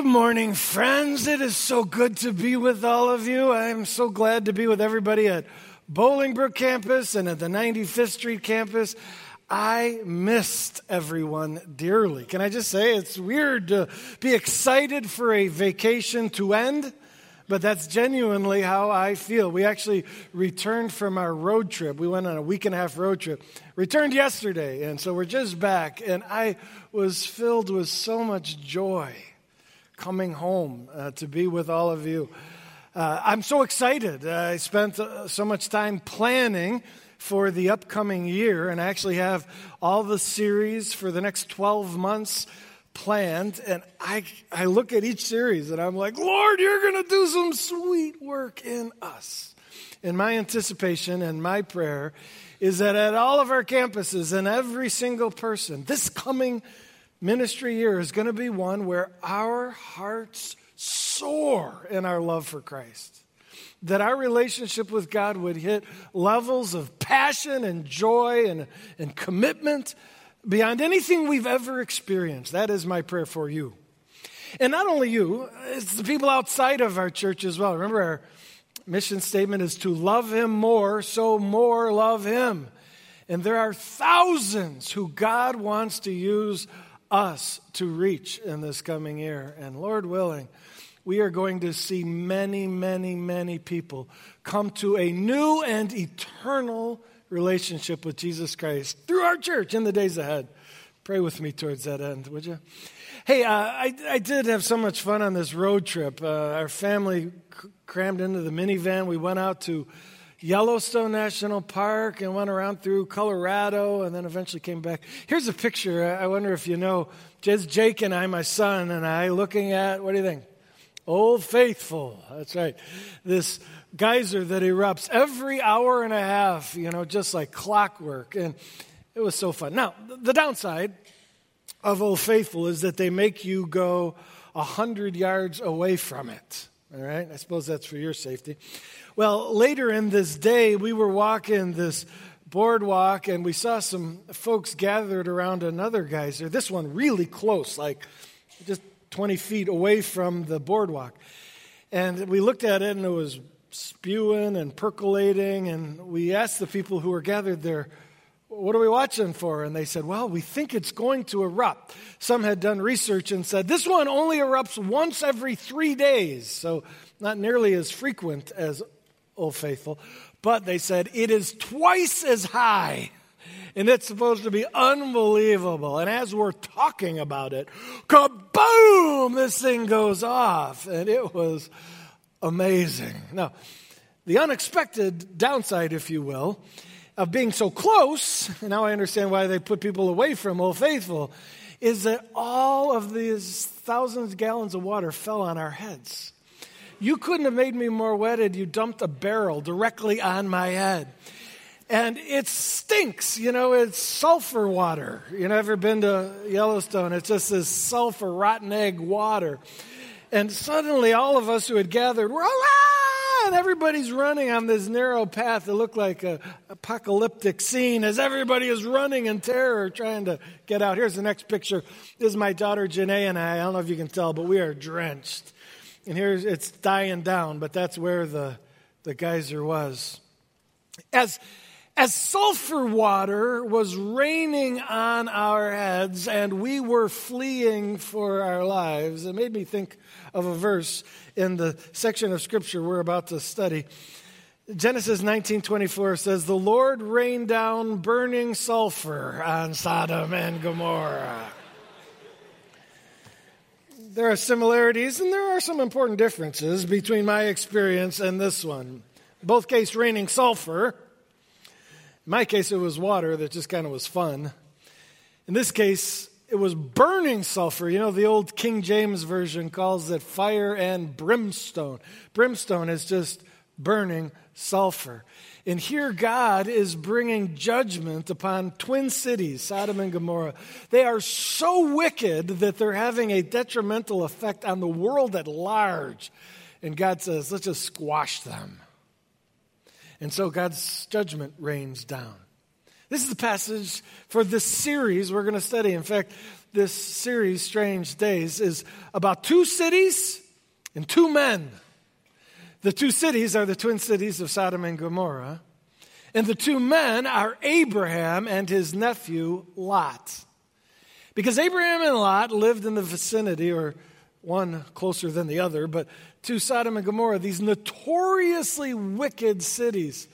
good morning, friends. It is so good to be with all of you. I'm so glad to be with everybody at Bolingbrook campus and at the 95th Street campus. I missed everyone dearly. Can I just say it's weird to be excited for a vacation to end? But that's genuinely how I feel. We actually returned from our road trip. We went on a week and a half road trip. Returned yesterday, and so we're just back. And I was filled with so much joy coming home uh, to be with all of you. Uh, I'm so excited. Uh, I spent uh, so much time planning for the upcoming year, and I actually have all the series for the next 12 months planned, and I, I look at each series and I'm like, Lord, you're going to do some sweet work in us. And my anticipation and my prayer is that at all of our campuses and every single person, this coming ministry year is going to be one where our hearts soar in our love for Christ. That our relationship with God would hit levels of passion and joy and, and commitment beyond anything we've ever experienced. That is my prayer for you. And not only you, it's the people outside of our church as well. Remember, our mission statement is to love Him more, so more love Him. And there are thousands who God wants to use us to reach in this coming year. And Lord willing, we are going to see many, many, many people come to a new and eternal relationship with Jesus Christ through our church in the days ahead. Pray with me towards that end, would you? Hey, uh, I, I did have so much fun on this road trip. Uh, our family c- crammed into the minivan. We went out to Yellowstone National Park and went around through Colorado and then eventually came back. Here's a picture. I wonder if you know. Just Jake and I, my son and I, looking at, what do you think? Old Faithful. That's right. This geyser that erupts every hour and a half, you know, just like clockwork. And it was so fun. Now, the downside of Old Faithful is that they make you go a 100 yards away from it. All right? I suppose that's for your safety. Well, later in this day, we were walking this boardwalk and we saw some folks gathered around another geyser, this one really close, like just 20 feet away from the boardwalk. And we looked at it and it was spewing and percolating. And we asked the people who were gathered there, What are we watching for? And they said, Well, we think it's going to erupt. Some had done research and said, This one only erupts once every three days. So not nearly as frequent as Old Faithful. But they said, It is twice as high and it's supposed to be unbelievable. And as we're talking about it, kaboom, this thing goes off. And it was amazing. Now, the unexpected downside, if you will, of being so close, and now I understand why they put people away from Old Faithful, is that all of these thousands of gallons of water fell on our heads. You couldn't have made me more wetted. You dumped a barrel directly on my head. And it stinks, you know, it's sulfur water. You know, ever been to Yellowstone? It's just this sulfur, rotten egg water. And suddenly, all of us who had gathered were, ah! And everybody's running on this narrow path that looked like an apocalyptic scene as everybody is running in terror trying to get out. Here's the next picture. This is my daughter Janae and I. I don't know if you can tell, but we are drenched. And here's it's dying down, but that's where the, the geyser was. As as sulfur water was raining on our heads and we were fleeing for our lives, it made me think of a verse in the section of scripture we're about to study. Genesis 19:24 says the Lord rained down burning sulfur on Sodom and Gomorrah. There are similarities and there are some important differences between my experience and this one. Both cases raining sulfur. In my case it was water that just kind of was fun. In this case it was burning sulfur. You know, the old King James Version calls it fire and brimstone. Brimstone is just burning sulfur. And here God is bringing judgment upon twin cities, Sodom and Gomorrah. They are so wicked that they're having a detrimental effect on the world at large. And God says, let's just squash them. And so God's judgment rains down. This is the passage for this series we're going to study. In fact, this series, Strange Days, is about two cities and two men. The two cities are the twin cities of Sodom and Gomorrah. And the two men are Abraham and his nephew Lot. Because Abraham and Lot lived in the vicinity, or one closer than the other, but to Sodom and Gomorrah, these notoriously wicked cities.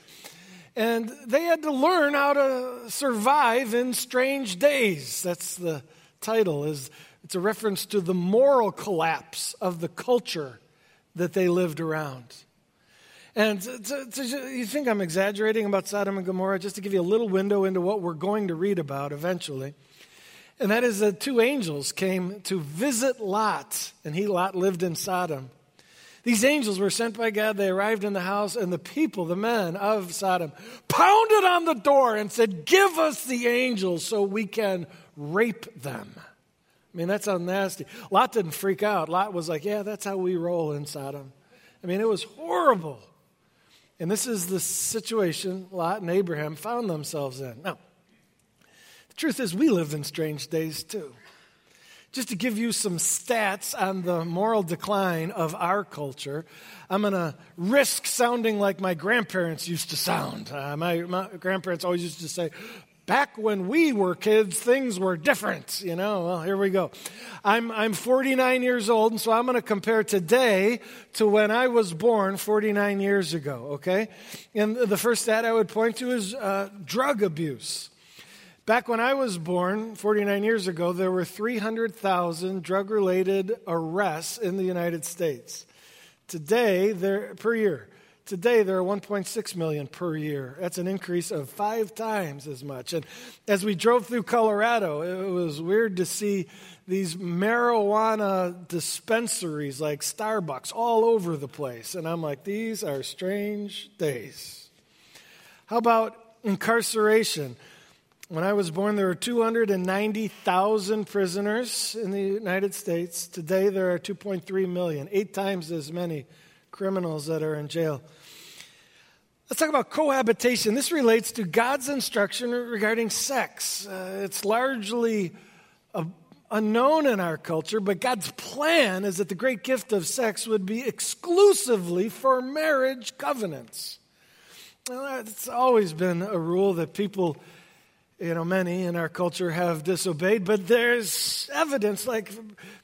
And they had to learn how to survive in strange days. That's the title is it's a reference to the moral collapse of the culture that they lived around. And to, to, you think I'm exaggerating about Sodom and Gomorrah, just to give you a little window into what we're going to read about eventually. And that is that two angels came to visit Lot, and he, Lot, lived in Sodom. These angels were sent by God. They arrived in the house, and the people, the men of Sodom, pounded on the door and said, Give us the angels so we can rape them. I mean, that sounds nasty. Lot didn't freak out. Lot was like, Yeah, that's how we roll in Sodom. I mean, it was horrible. And this is the situation Lot and Abraham found themselves in. Now, truth is, we live in strange days too. Just to give you some stats on the moral decline of our culture, I'm going to risk sounding like my grandparents used to sound. Uh, my, my grandparents always used to say, back when we were kids, things were different. You know, well, here we go. I'm, I'm 49 years old, and so I'm going to compare today to when I was born 49 years ago, okay? And the first stat I would point to is uh, drug abuse. Back when I was born 49 years ago, there were 300,000 drug related arrests in the United States. Today, there, per year. Today, there are 1.6 million per year. That's an increase of five times as much. And as we drove through Colorado, it was weird to see these marijuana dispensaries like Starbucks all over the place. And I'm like, these are strange days. How about incarceration? When I was born, there were 290,000 prisoners in the United States. Today, there are 2.3 million, eight times as many criminals that are in jail. Let's talk about cohabitation. This relates to God's instruction regarding sex. Uh, it's largely a, unknown in our culture, but God's plan is that the great gift of sex would be exclusively for marriage covenants. Well, it's always been a rule that people, you know, many in our culture have disobeyed, but there's evidence like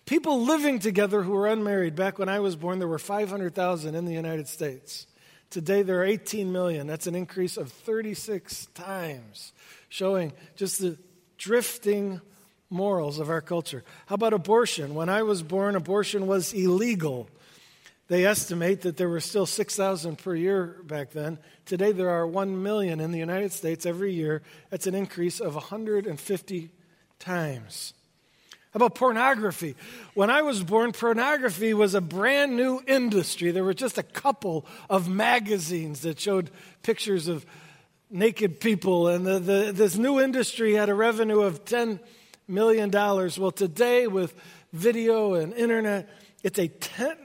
people living together who are unmarried. Back when I was born, there were 500,000 in the United States. Today there are 18 million. That's an increase of 36 times, showing just the drifting morals of our culture. How about abortion? When I was born, abortion was illegal. They estimate that there were still 6,000 per year back then. Today there are 1 million in the United States every year. That's an increase of 150 times. How about pornography? When I was born, pornography was a brand new industry. There were just a couple of magazines that showed pictures of naked people, and the, the, this new industry had a revenue of $10 million. Well, today, with video and internet, it's a 10,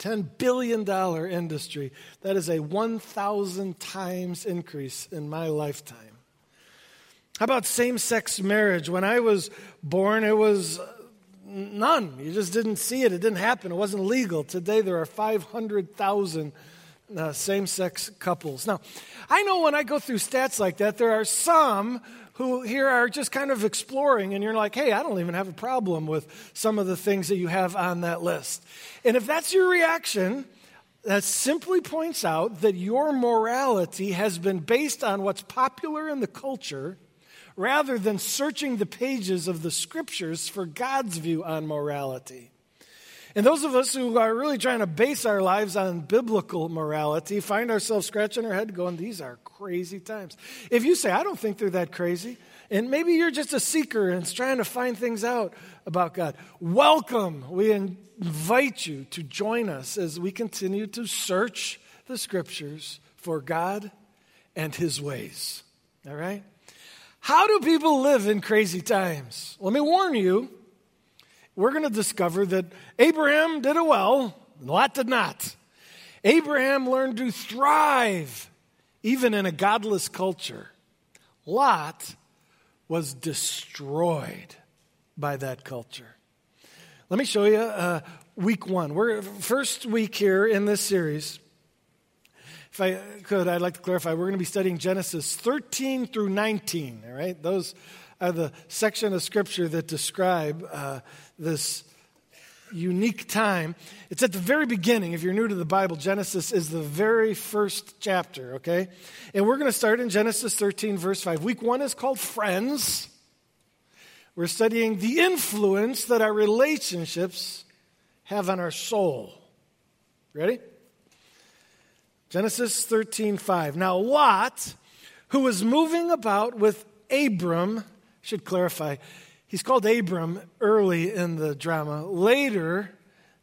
$10 billion industry. That is a 1,000 times increase in my lifetime. How about same sex marriage? When I was born, it was none. You just didn't see it. It didn't happen. It wasn't legal. Today, there are 500,000 uh, same sex couples. Now, I know when I go through stats like that, there are some who here are just kind of exploring, and you're like, hey, I don't even have a problem with some of the things that you have on that list. And if that's your reaction, that simply points out that your morality has been based on what's popular in the culture rather than searching the pages of the scriptures for God's view on morality. And those of us who are really trying to base our lives on biblical morality find ourselves scratching our head going, These are crazy times. If you say, I don't think they're that crazy, and maybe you're just a seeker and trying to find things out about God, welcome. We invite you to join us as we continue to search the scriptures for God and his ways. All right? How do people live in crazy times? Let me warn you, we're going to discover that Abraham did it well, Lot did not. Abraham learned to thrive even in a godless culture. Lot was destroyed by that culture. Let me show you uh, week one. We're first week here in this series. If I could, I'd like to clarify. We're going to be studying Genesis 13 through 19. All right, those are the section of Scripture that describe uh, this unique time. It's at the very beginning. If you're new to the Bible, Genesis is the very first chapter, okay? And we're going to start in Genesis 13, verse 5. Week one is called Friends. We're studying the influence that our relationships have on our soul. Ready? Genesis 13, 5. Now, Lot, who was moving about with Abram, should clarify, he's called Abram early in the drama. Later,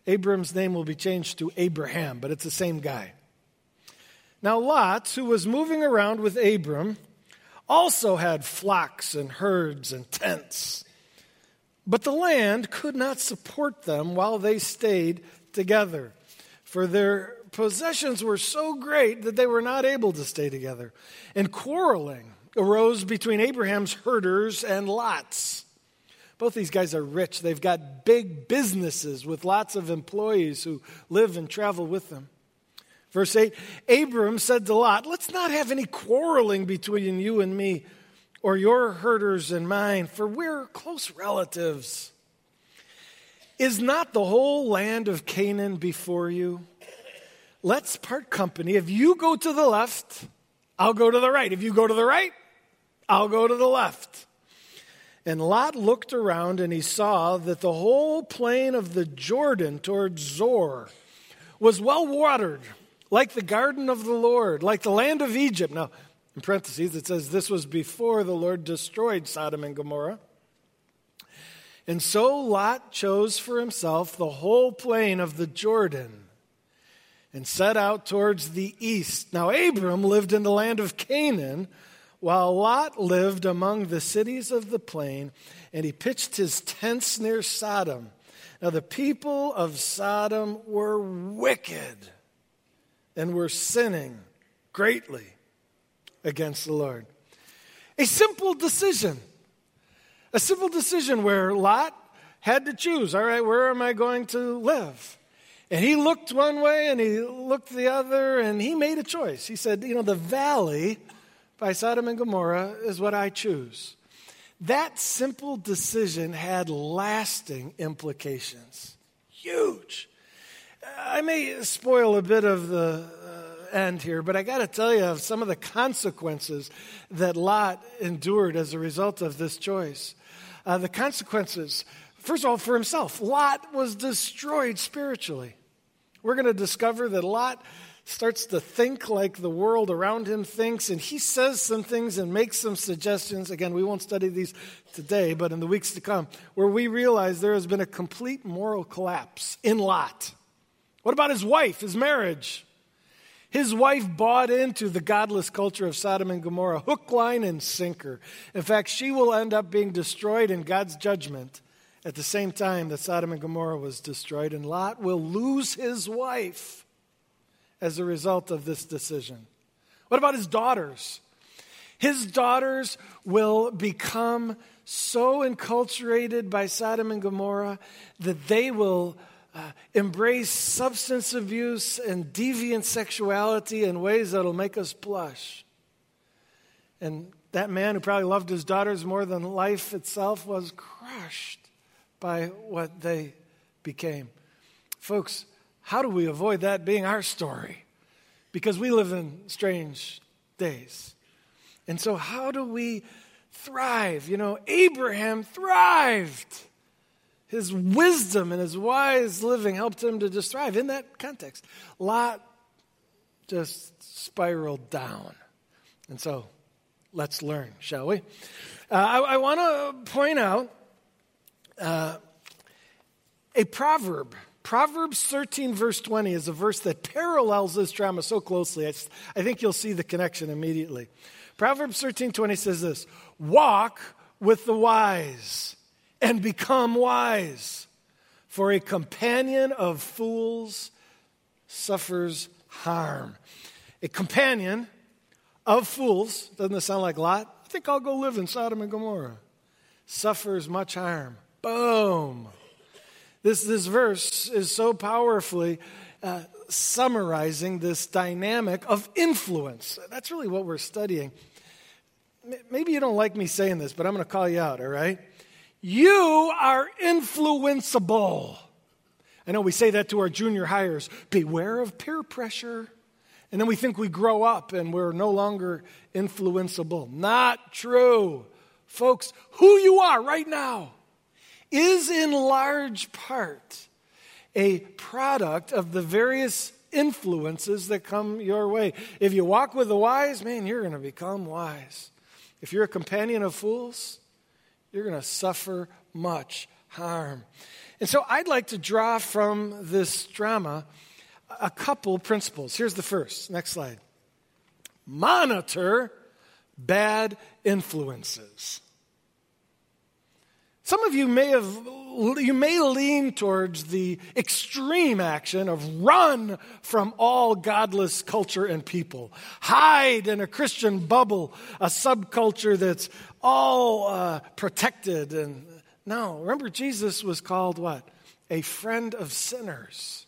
Abram's name will be changed to Abraham, but it's the same guy. Now, Lot, who was moving around with Abram, also had flocks and herds and tents. But the land could not support them while they stayed together, for their possessions were so great that they were not able to stay together. And quarreling arose between Abraham's herders and Lot's. Both these guys are rich. They've got big businesses with lots of employees who live and travel with them. Verse 8 Abram said to Lot, Let's not have any quarreling between you and me, or your herders and mine, for we're close relatives. Is not the whole land of Canaan before you? Let's part company. If you go to the left, I'll go to the right. If you go to the right, I'll go to the left. And Lot looked around and he saw that the whole plain of the Jordan towards Zoar was well watered, like the garden of the Lord, like the land of Egypt. Now, in parentheses, it says this was before the Lord destroyed Sodom and Gomorrah. And so Lot chose for himself the whole plain of the Jordan and set out towards the east. Now, Abram lived in the land of Canaan while Lot lived among the cities of the plain, and he pitched his tents near Sodom. Now, the people of Sodom were wicked and were sinning greatly against the Lord. A simple decision. A simple decision where Lot had to choose all right, where am I going to live? And he looked one way and he looked the other, and he made a choice. He said, You know, the valley by Sodom and Gomorrah is what I choose. That simple decision had lasting implications. Huge. I may spoil a bit of the uh, end here, but I got to tell you of some of the consequences that Lot endured as a result of this choice. Uh, the consequences, first of all, for himself, Lot was destroyed spiritually. We're going to discover that Lot starts to think like the world around him thinks, and he says some things and makes some suggestions. Again, we won't study these today, but in the weeks to come, where we realize there has been a complete moral collapse in Lot. What about his wife, his marriage? His wife bought into the godless culture of Sodom and Gomorrah, hook, line, and sinker. In fact, she will end up being destroyed in God's judgment at the same time that Sodom and Gomorrah was destroyed, and Lot will lose his wife as a result of this decision. What about his daughters? His daughters will become so enculturated by Sodom and Gomorrah that they will uh, embrace substance abuse and deviant sexuality in ways that will make us blush. And that man who probably loved his daughters more than life itself was crushed by what they became. Folks, how do we avoid that being our story? Because we live in strange days. And so, how do we thrive? You know, Abraham thrived. His wisdom and his wise living helped him to just thrive in that context. Lot just spiraled down. And so, let's learn, shall we? Uh, I, I want to point out uh, a proverb Proverbs 13, verse 20, is a verse that parallels this drama so closely. I, I think you'll see the connection immediately. Proverbs 13, 20 says this Walk with the wise and become wise, for a companion of fools suffers harm. A companion of fools, doesn't this sound like a Lot? I think I'll go live in Sodom and Gomorrah. Suffers much harm. Boom. This, this verse is so powerfully uh, summarizing this dynamic of influence. That's really what we're studying. Maybe you don't like me saying this, but I'm going to call you out, all right? You are influenceable. I know we say that to our junior hires beware of peer pressure. And then we think we grow up and we're no longer influenceable. Not true. Folks, who you are right now is in large part a product of the various influences that come your way. If you walk with the wise, man, you're going to become wise. If you're a companion of fools, you're going to suffer much harm. And so I'd like to draw from this drama a couple principles. Here's the first. Next slide. Monitor bad influences. Some of you may have you may lean towards the extreme action of run from all godless culture and people. Hide in a Christian bubble, a subculture that's all uh, protected. And no, remember, Jesus was called what? A friend of sinners.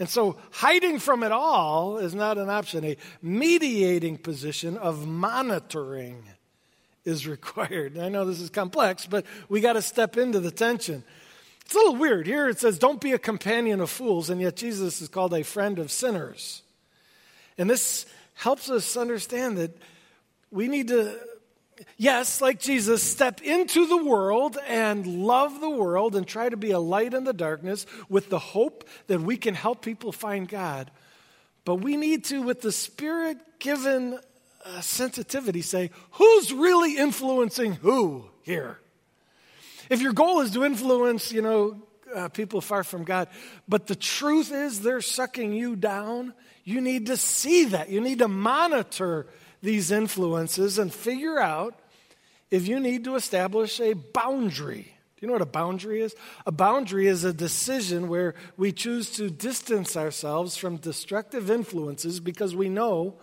And so hiding from it all is not an option. A mediating position of monitoring is required. I know this is complex, but we got to step into the tension. It's a little weird. Here it says, Don't be a companion of fools, and yet Jesus is called a friend of sinners. And this helps us understand that we need to, yes, like Jesus, step into the world and love the world and try to be a light in the darkness with the hope that we can help people find God. But we need to, with the Spirit given uh, sensitivity say, who's really influencing who here? If your goal is to influence, you know, uh, people far from God, but the truth is they're sucking you down, you need to see that. You need to monitor these influences and figure out if you need to establish a boundary. Do you know what a boundary is? A boundary is a decision where we choose to distance ourselves from destructive influences because we know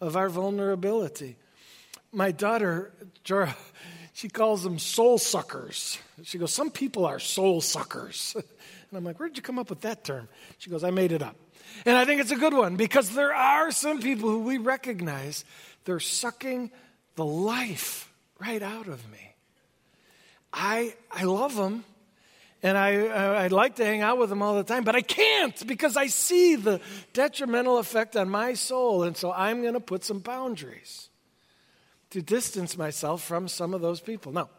of our vulnerability. My daughter, Jora, she calls them soul suckers. She goes, Some people are soul suckers. And I'm like, Where'd you come up with that term? She goes, I made it up. And I think it's a good one because there are some people who we recognize they're sucking the life right out of me. I, I love them, and I, I'd like to hang out with them all the time, but I can't because I see the detrimental effect on my soul. And so I'm going to put some boundaries to distance myself from some of those people. Now,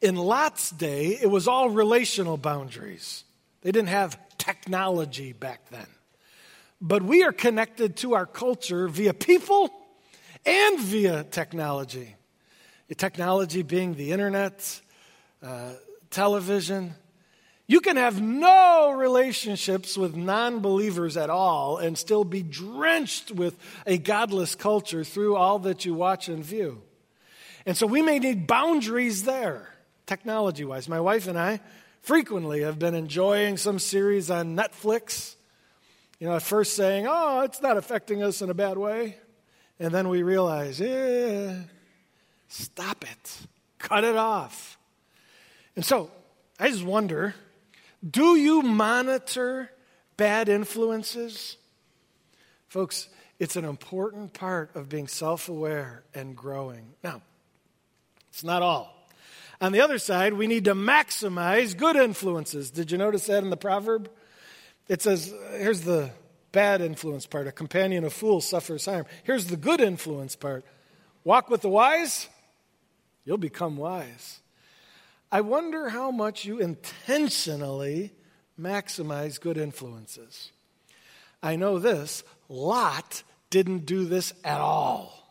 in Lot's day, it was all relational boundaries, they didn't have technology back then. But we are connected to our culture via people and via technology. The technology being the internet, uh, television. You can have no relationships with non believers at all and still be drenched with a godless culture through all that you watch and view. And so we may need boundaries there, technology wise. My wife and I frequently have been enjoying some series on Netflix. You know, at first saying, oh, it's not affecting us in a bad way. And then we realize, yeah, stop it, cut it off. And so I just wonder do you monitor bad influences? Folks, it's an important part of being self aware and growing. Now, it's not all. On the other side, we need to maximize good influences. Did you notice that in the proverb? It says, here's the bad influence part a companion of fools suffers harm. Here's the good influence part walk with the wise, you'll become wise. I wonder how much you intentionally maximize good influences. I know this Lot didn't do this at all.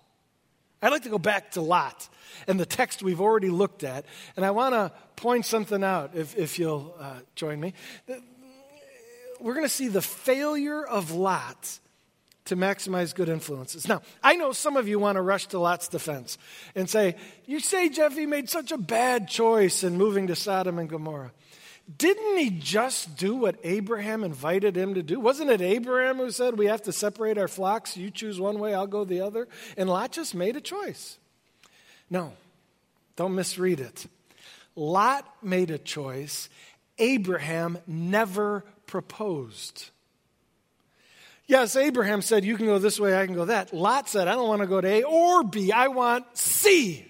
I'd like to go back to Lot and the text we've already looked at, and I want to point something out if, if you'll uh, join me. We're going to see the failure of Lot to maximize good influences. Now, I know some of you want to rush to Lot's defense and say, You say Jeffy made such a bad choice in moving to Sodom and Gomorrah. Didn't he just do what Abraham invited him to do? Wasn't it Abraham who said, We have to separate our flocks? You choose one way, I'll go the other? And Lot just made a choice. No, don't misread it. Lot made a choice, Abraham never proposed. Yes, Abraham said, You can go this way, I can go that. Lot said, I don't want to go to A or B, I want C.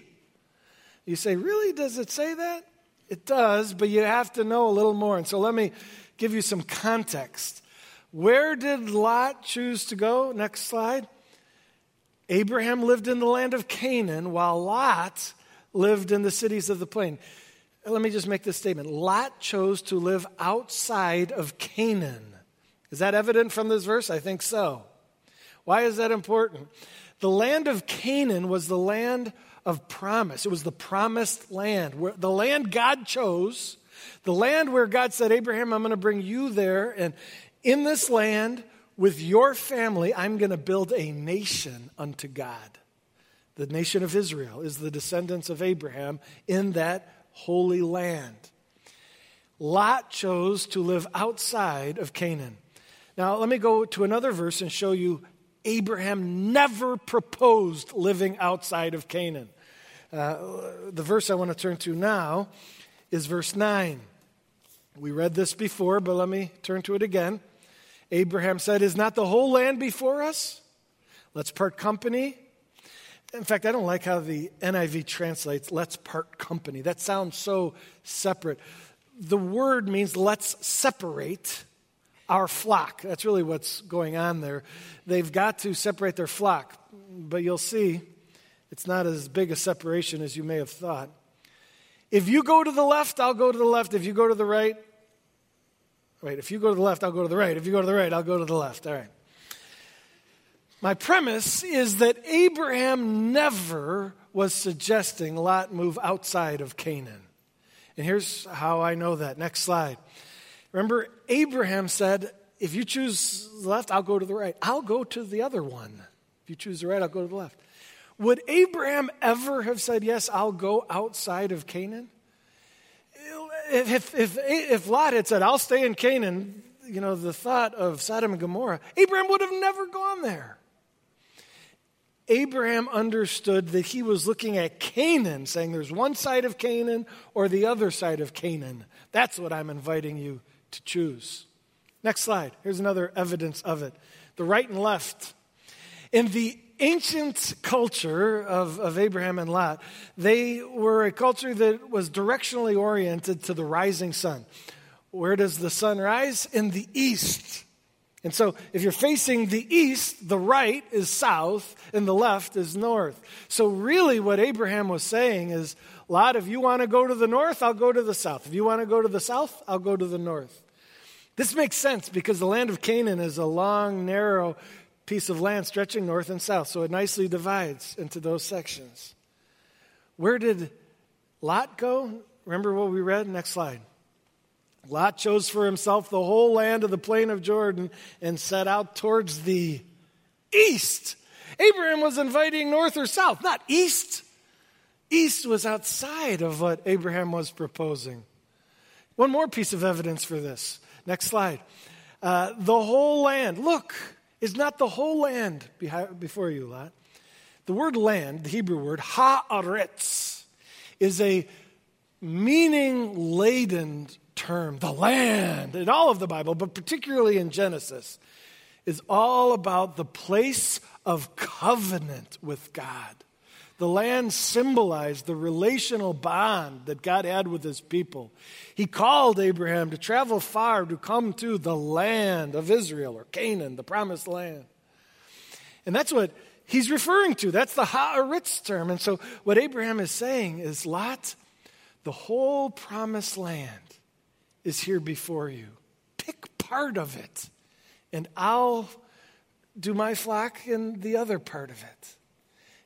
You say, Really? Does it say that? It does, but you have to know a little more. And so let me give you some context. Where did Lot choose to go? Next slide. Abraham lived in the land of Canaan, while Lot lived in the cities of the plain. Let me just make this statement Lot chose to live outside of Canaan. Is that evident from this verse? I think so. Why is that important? The land of Canaan was the land of promise. It was the promised land, where the land God chose, the land where God said, Abraham, I'm going to bring you there. And in this land, with your family, I'm going to build a nation unto God. The nation of Israel is the descendants of Abraham in that holy land. Lot chose to live outside of Canaan. Now, let me go to another verse and show you Abraham never proposed living outside of Canaan. Uh, the verse I want to turn to now is verse 9. We read this before, but let me turn to it again. Abraham said, Is not the whole land before us? Let's part company. In fact, I don't like how the NIV translates, let's part company. That sounds so separate. The word means let's separate our flock. That's really what's going on there. They've got to separate their flock, but you'll see it's not as big a separation as you may have thought. If you go to the left, I'll go to the left. If you go to the right, wait, if you go to the left, I'll go to the right. If you go to the right, I'll go to the left. All right. My premise is that Abraham never was suggesting Lot move outside of Canaan. And here's how I know that. Next slide. Remember, Abraham said, If you choose the left, I'll go to the right. I'll go to the other one. If you choose the right, I'll go to the left. Would Abraham ever have said, Yes, I'll go outside of Canaan? If, if, if Lot had said, I'll stay in Canaan, you know, the thought of Sodom and Gomorrah, Abraham would have never gone there. Abraham understood that he was looking at Canaan, saying there's one side of Canaan or the other side of Canaan. That's what I'm inviting you to choose. Next slide. Here's another evidence of it the right and left. In the ancient culture of, of Abraham and Lot, they were a culture that was directionally oriented to the rising sun. Where does the sun rise? In the east. And so, if you're facing the east, the right is south and the left is north. So, really, what Abraham was saying is Lot, if you want to go to the north, I'll go to the south. If you want to go to the south, I'll go to the north. This makes sense because the land of Canaan is a long, narrow piece of land stretching north and south, so it nicely divides into those sections. Where did Lot go? Remember what we read? Next slide. Lot chose for himself the whole land of the plain of Jordan and set out towards the east. Abraham was inviting north or south, not east. East was outside of what Abraham was proposing. One more piece of evidence for this. Next slide. Uh, the whole land, look, is not the whole land before you, Lot. The word land, the Hebrew word, haaretz, is a meaning laden term. The land, in all of the Bible, but particularly in Genesis, is all about the place of covenant with God. The land symbolized the relational bond that God had with his people. He called Abraham to travel far to come to the land of Israel or Canaan, the promised land. And that's what he's referring to. That's the Haaretz term. And so what Abraham is saying is Lot, the whole promised land is here before you. Pick part of it, and I'll do my flock in the other part of it.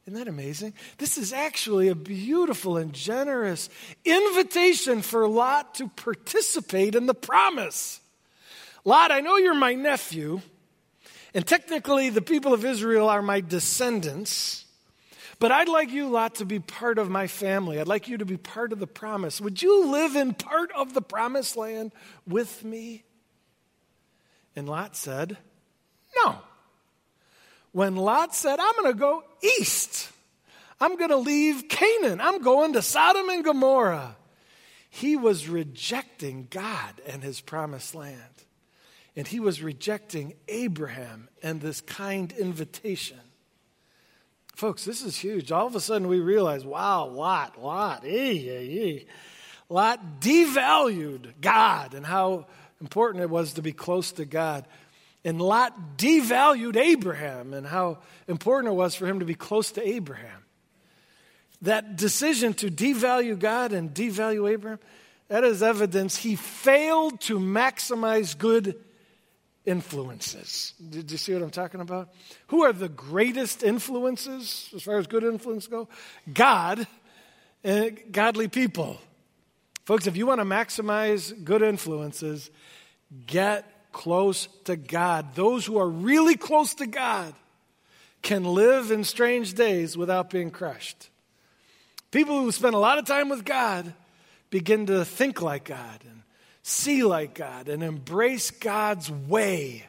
Isn't that amazing? This is actually a beautiful and generous invitation for Lot to participate in the promise. Lot, I know you're my nephew, and technically the people of Israel are my descendants, but I'd like you, Lot, to be part of my family. I'd like you to be part of the promise. Would you live in part of the promised land with me? And Lot said, No when Lot said, I'm going to go east, I'm going to leave Canaan. I'm going to Sodom and Gomorrah. He was rejecting God and his promised land. And he was rejecting Abraham and this kind invitation. Folks, this is huge. All of a sudden we realize, wow, Lot, Lot, ee, ee. Lot devalued God and how important it was to be close to God. And Lot devalued Abraham and how important it was for him to be close to Abraham. That decision to devalue God and devalue Abraham, that is evidence he failed to maximize good influences. Did you see what I'm talking about? Who are the greatest influences as far as good influence go? God and godly people. Folks, if you want to maximize good influences, get close to God. Those who are really close to God can live in strange days without being crushed. People who spend a lot of time with God begin to think like God and see like God and embrace God's way.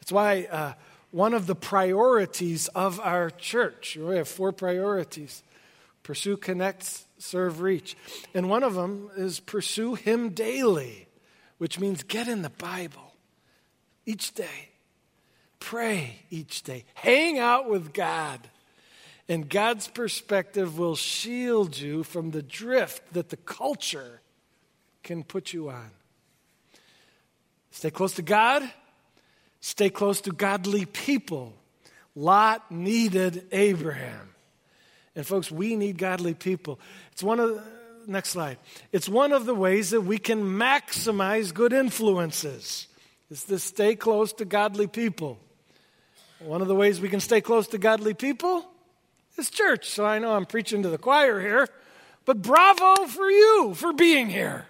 That's why uh, one of the priorities of our church, we have four priorities pursue, connect, serve, reach. And one of them is pursue Him daily, which means get in the Bible each day, pray each day, hang out with God. And God's perspective will shield you from the drift that the culture can put you on. Stay close to God, stay close to godly people. Lot needed Abraham. And folks, we need godly people. It's one of next slide. It's one of the ways that we can maximize good influences. Is to stay close to godly people. One of the ways we can stay close to godly people is church. So I know I'm preaching to the choir here, but bravo for you for being here.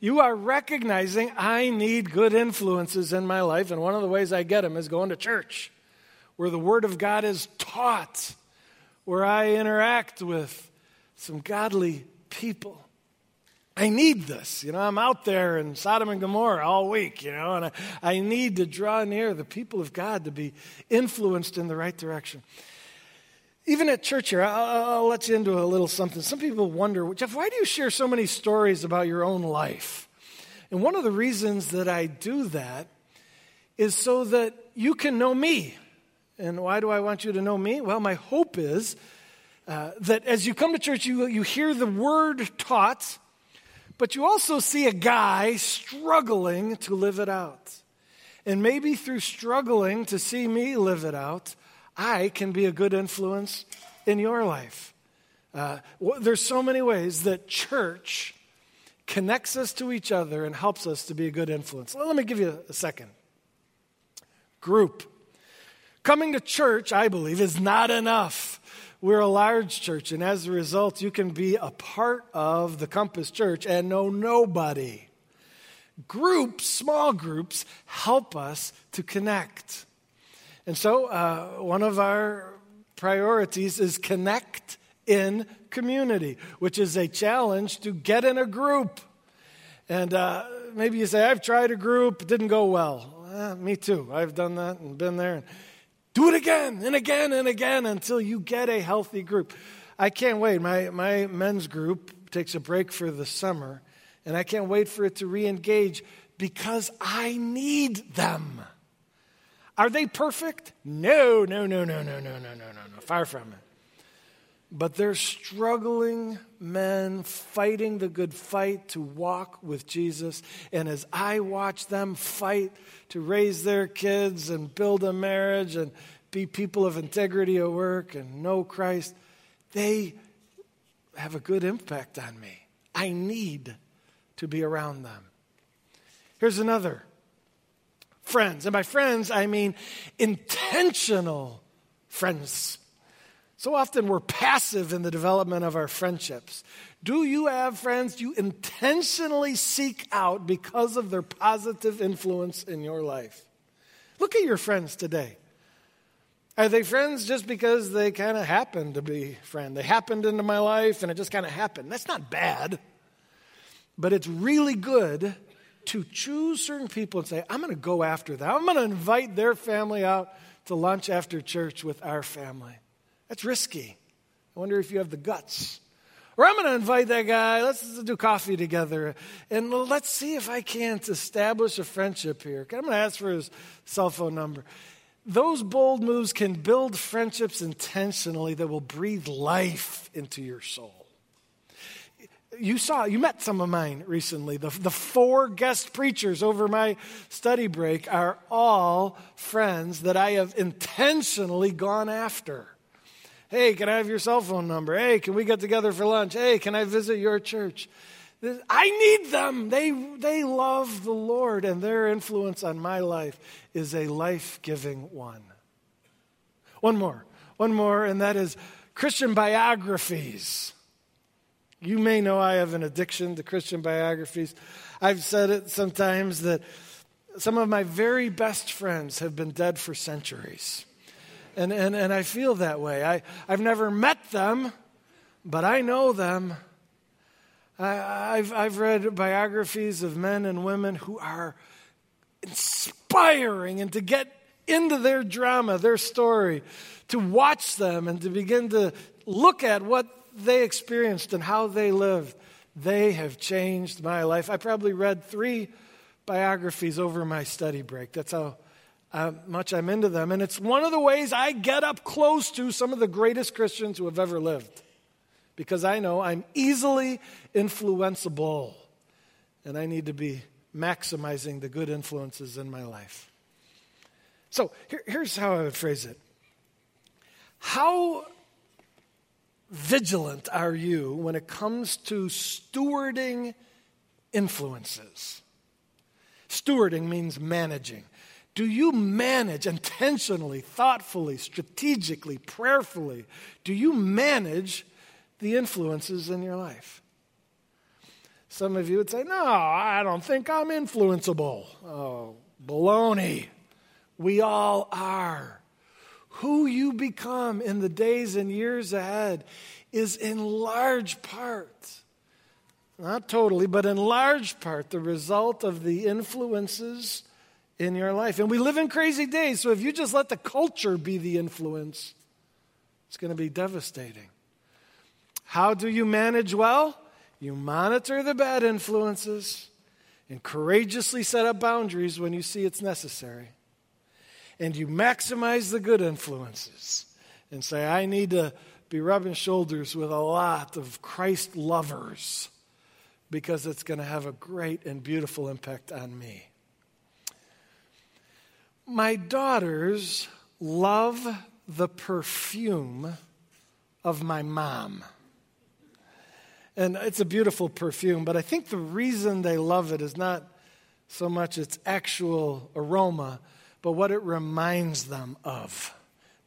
You are recognizing I need good influences in my life, and one of the ways I get them is going to church, where the Word of God is taught, where I interact with some godly people. I need this. You know, I'm out there in Sodom and Gomorrah all week, you know, and I, I need to draw near the people of God to be influenced in the right direction. Even at church here, I'll, I'll, let you into a little something. Some people wonder, Jeff, why do you share so many stories about your own life? And one of the reasons that I do that is so that you can know me. And why do I want you to know me? Well, my hope is uh, that as you come to church, you, you hear the word taught, but you also see a guy struggling to live it out. And maybe through struggling to see me live it out, I can be a good influence in your life. Uh, there's so many ways that church connects us to each other and helps us to be a good influence. Let me give you a second. Group. Coming to church, I believe, is not enough. We're a large church, and as a result, you can be a part of the Compass Church and know nobody. Groups, small groups, help us to connect. And so, uh, one of our priorities is connect in community, which is a challenge to get in a group. And uh, maybe you say, I've tried a group, didn't go well. Eh, me too. I've done that and been there. Do it again and again and again until you get a healthy group. I can't wait. My, my men's group takes a break for the summer, and I can't wait for it to re engage because I need them. Are they perfect? No, no, no, no, no, no, no, no, no, no. Far from it. But they're struggling men fighting the good fight to walk with Jesus. And as I watch them fight to raise their kids and build a marriage and be people of integrity at work and know Christ, they have a good impact on me. I need to be around them. Here's another friends. And by friends, I mean intentional friends. So often we're passive in the development of our friendships. Do you have friends you intentionally seek out because of their positive influence in your life? Look at your friends today. Are they friends just because they kind of happen to be friends? They happened into my life and it just kind of happened. That's not bad. But it's really good to choose certain people and say, I'm going to go after that. I'm going to invite their family out to lunch after church with our family. That's risky, I wonder if you have the guts. Or I'm going to invite that guy. Let's do coffee together. And let's see if I can't establish a friendship here. I'm going to ask for his cell phone number. Those bold moves can build friendships intentionally that will breathe life into your soul. You saw, you met some of mine recently. The, the four guest preachers over my study break are all friends that I have intentionally gone after. Hey, can I have your cell phone number? Hey, can we get together for lunch? Hey, can I visit your church? I need them. They, they love the Lord, and their influence on my life is a life giving one. One more, one more, and that is Christian biographies. You may know I have an addiction to Christian biographies. I've said it sometimes that some of my very best friends have been dead for centuries. And, and, and I feel that way. I, I've never met them, but I know them. I, I've, I've read biographies of men and women who are inspiring and to get into their drama, their story, to watch them and to begin to look at what they experienced and how they lived. They have changed my life. I probably read three biographies over my study break. That's how uh, much I'm into them. And it's one of the ways I get up close to some of the greatest Christians who have ever lived. Because I know I'm easily influenceable. And I need to be maximizing the good influences in my life. So here, here's how I would phrase it How vigilant are you when it comes to stewarding influences? Stewarding means managing. Do you manage intentionally, thoughtfully, strategically, prayerfully? Do you manage the influences in your life? Some of you would say, No, I don't think I'm influenceable. Oh, baloney. We all are. Who you become in the days and years ahead is in large part, not totally, but in large part, the result of the influences in your life. And we live in crazy days, so if you just let the culture be the influence, it's going to be devastating. How do you manage well? You monitor the bad influences and courageously set up boundaries when you see it's necessary. And you maximize the good influences and say, I need to be rubbing shoulders with a lot of Christ lovers because it's going to have a great and beautiful impact on me. My daughters love the perfume of my mom. And it's a beautiful perfume, but I think the reason they love it is not so much its actual aroma, but what it reminds them of.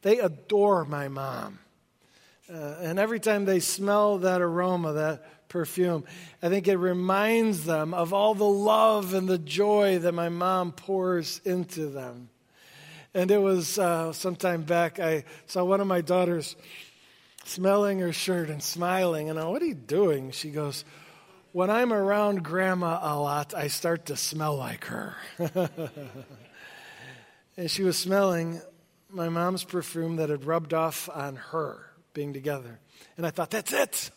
They adore my mom. Uh, and every time they smell that aroma, that perfume, I think it reminds them of all the love and the joy that my mom pours into them. And it was uh, sometime back, I saw one of my daughters smelling her shirt and smiling. And I, what are you doing? She goes, When I'm around grandma a lot, I start to smell like her. and she was smelling my mom's perfume that had rubbed off on her being together. And I thought, that's it.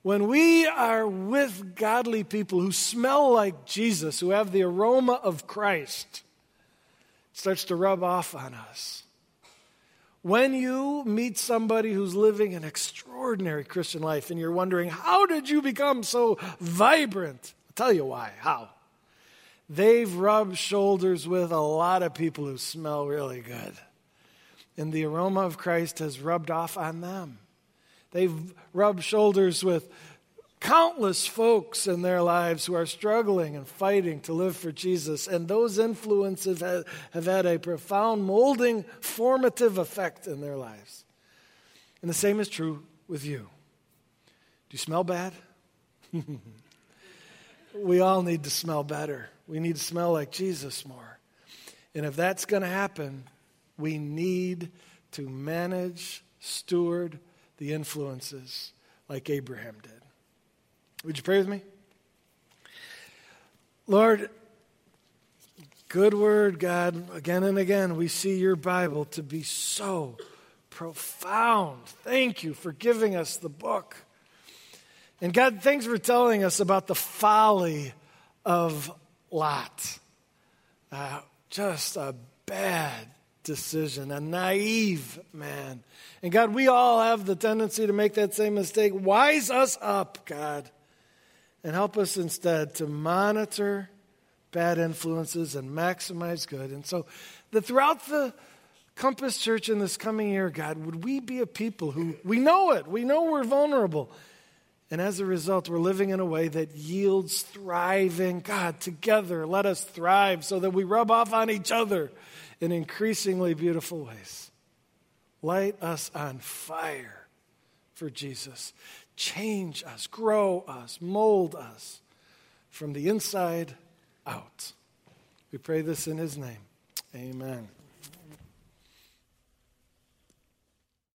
When we are with godly people who smell like Jesus, who have the aroma of Christ, starts to rub off on us. When you meet somebody who's living an extraordinary Christian life and you're wondering, how did you become so vibrant? I'll tell you why. How? They've rubbed shoulders with a lot of people who smell really good and the aroma of Christ has rubbed off on them. They've rubbed shoulders with countless folks in their lives who are struggling and fighting to live for Jesus, and those influences have, have had a profound, molding, formative effect in their lives. And the same is true with you. Do you smell bad? we all need to smell better. We need to smell like Jesus more. And if that's going to happen, we need to manage, steward the influences like Abraham did. Would you pray with me? Lord, good word, God. Again and again, we see your Bible to be so profound. Thank you for giving us the book. And God, thanks for telling us about the folly of Lot. Uh, just a bad decision, a naive man. And God, we all have the tendency to make that same mistake. Wise us up, God, and help us instead to monitor bad influences and maximize good. And so, that throughout the Compass Church in this coming year, God, would we be a people who we know it, we know we're vulnerable. And as a result, we're living in a way that yields thriving. God, together, let us thrive so that we rub off on each other in increasingly beautiful ways. Light us on fire for Jesus. Change us, grow us, mold us from the inside out. We pray this in his name. Amen.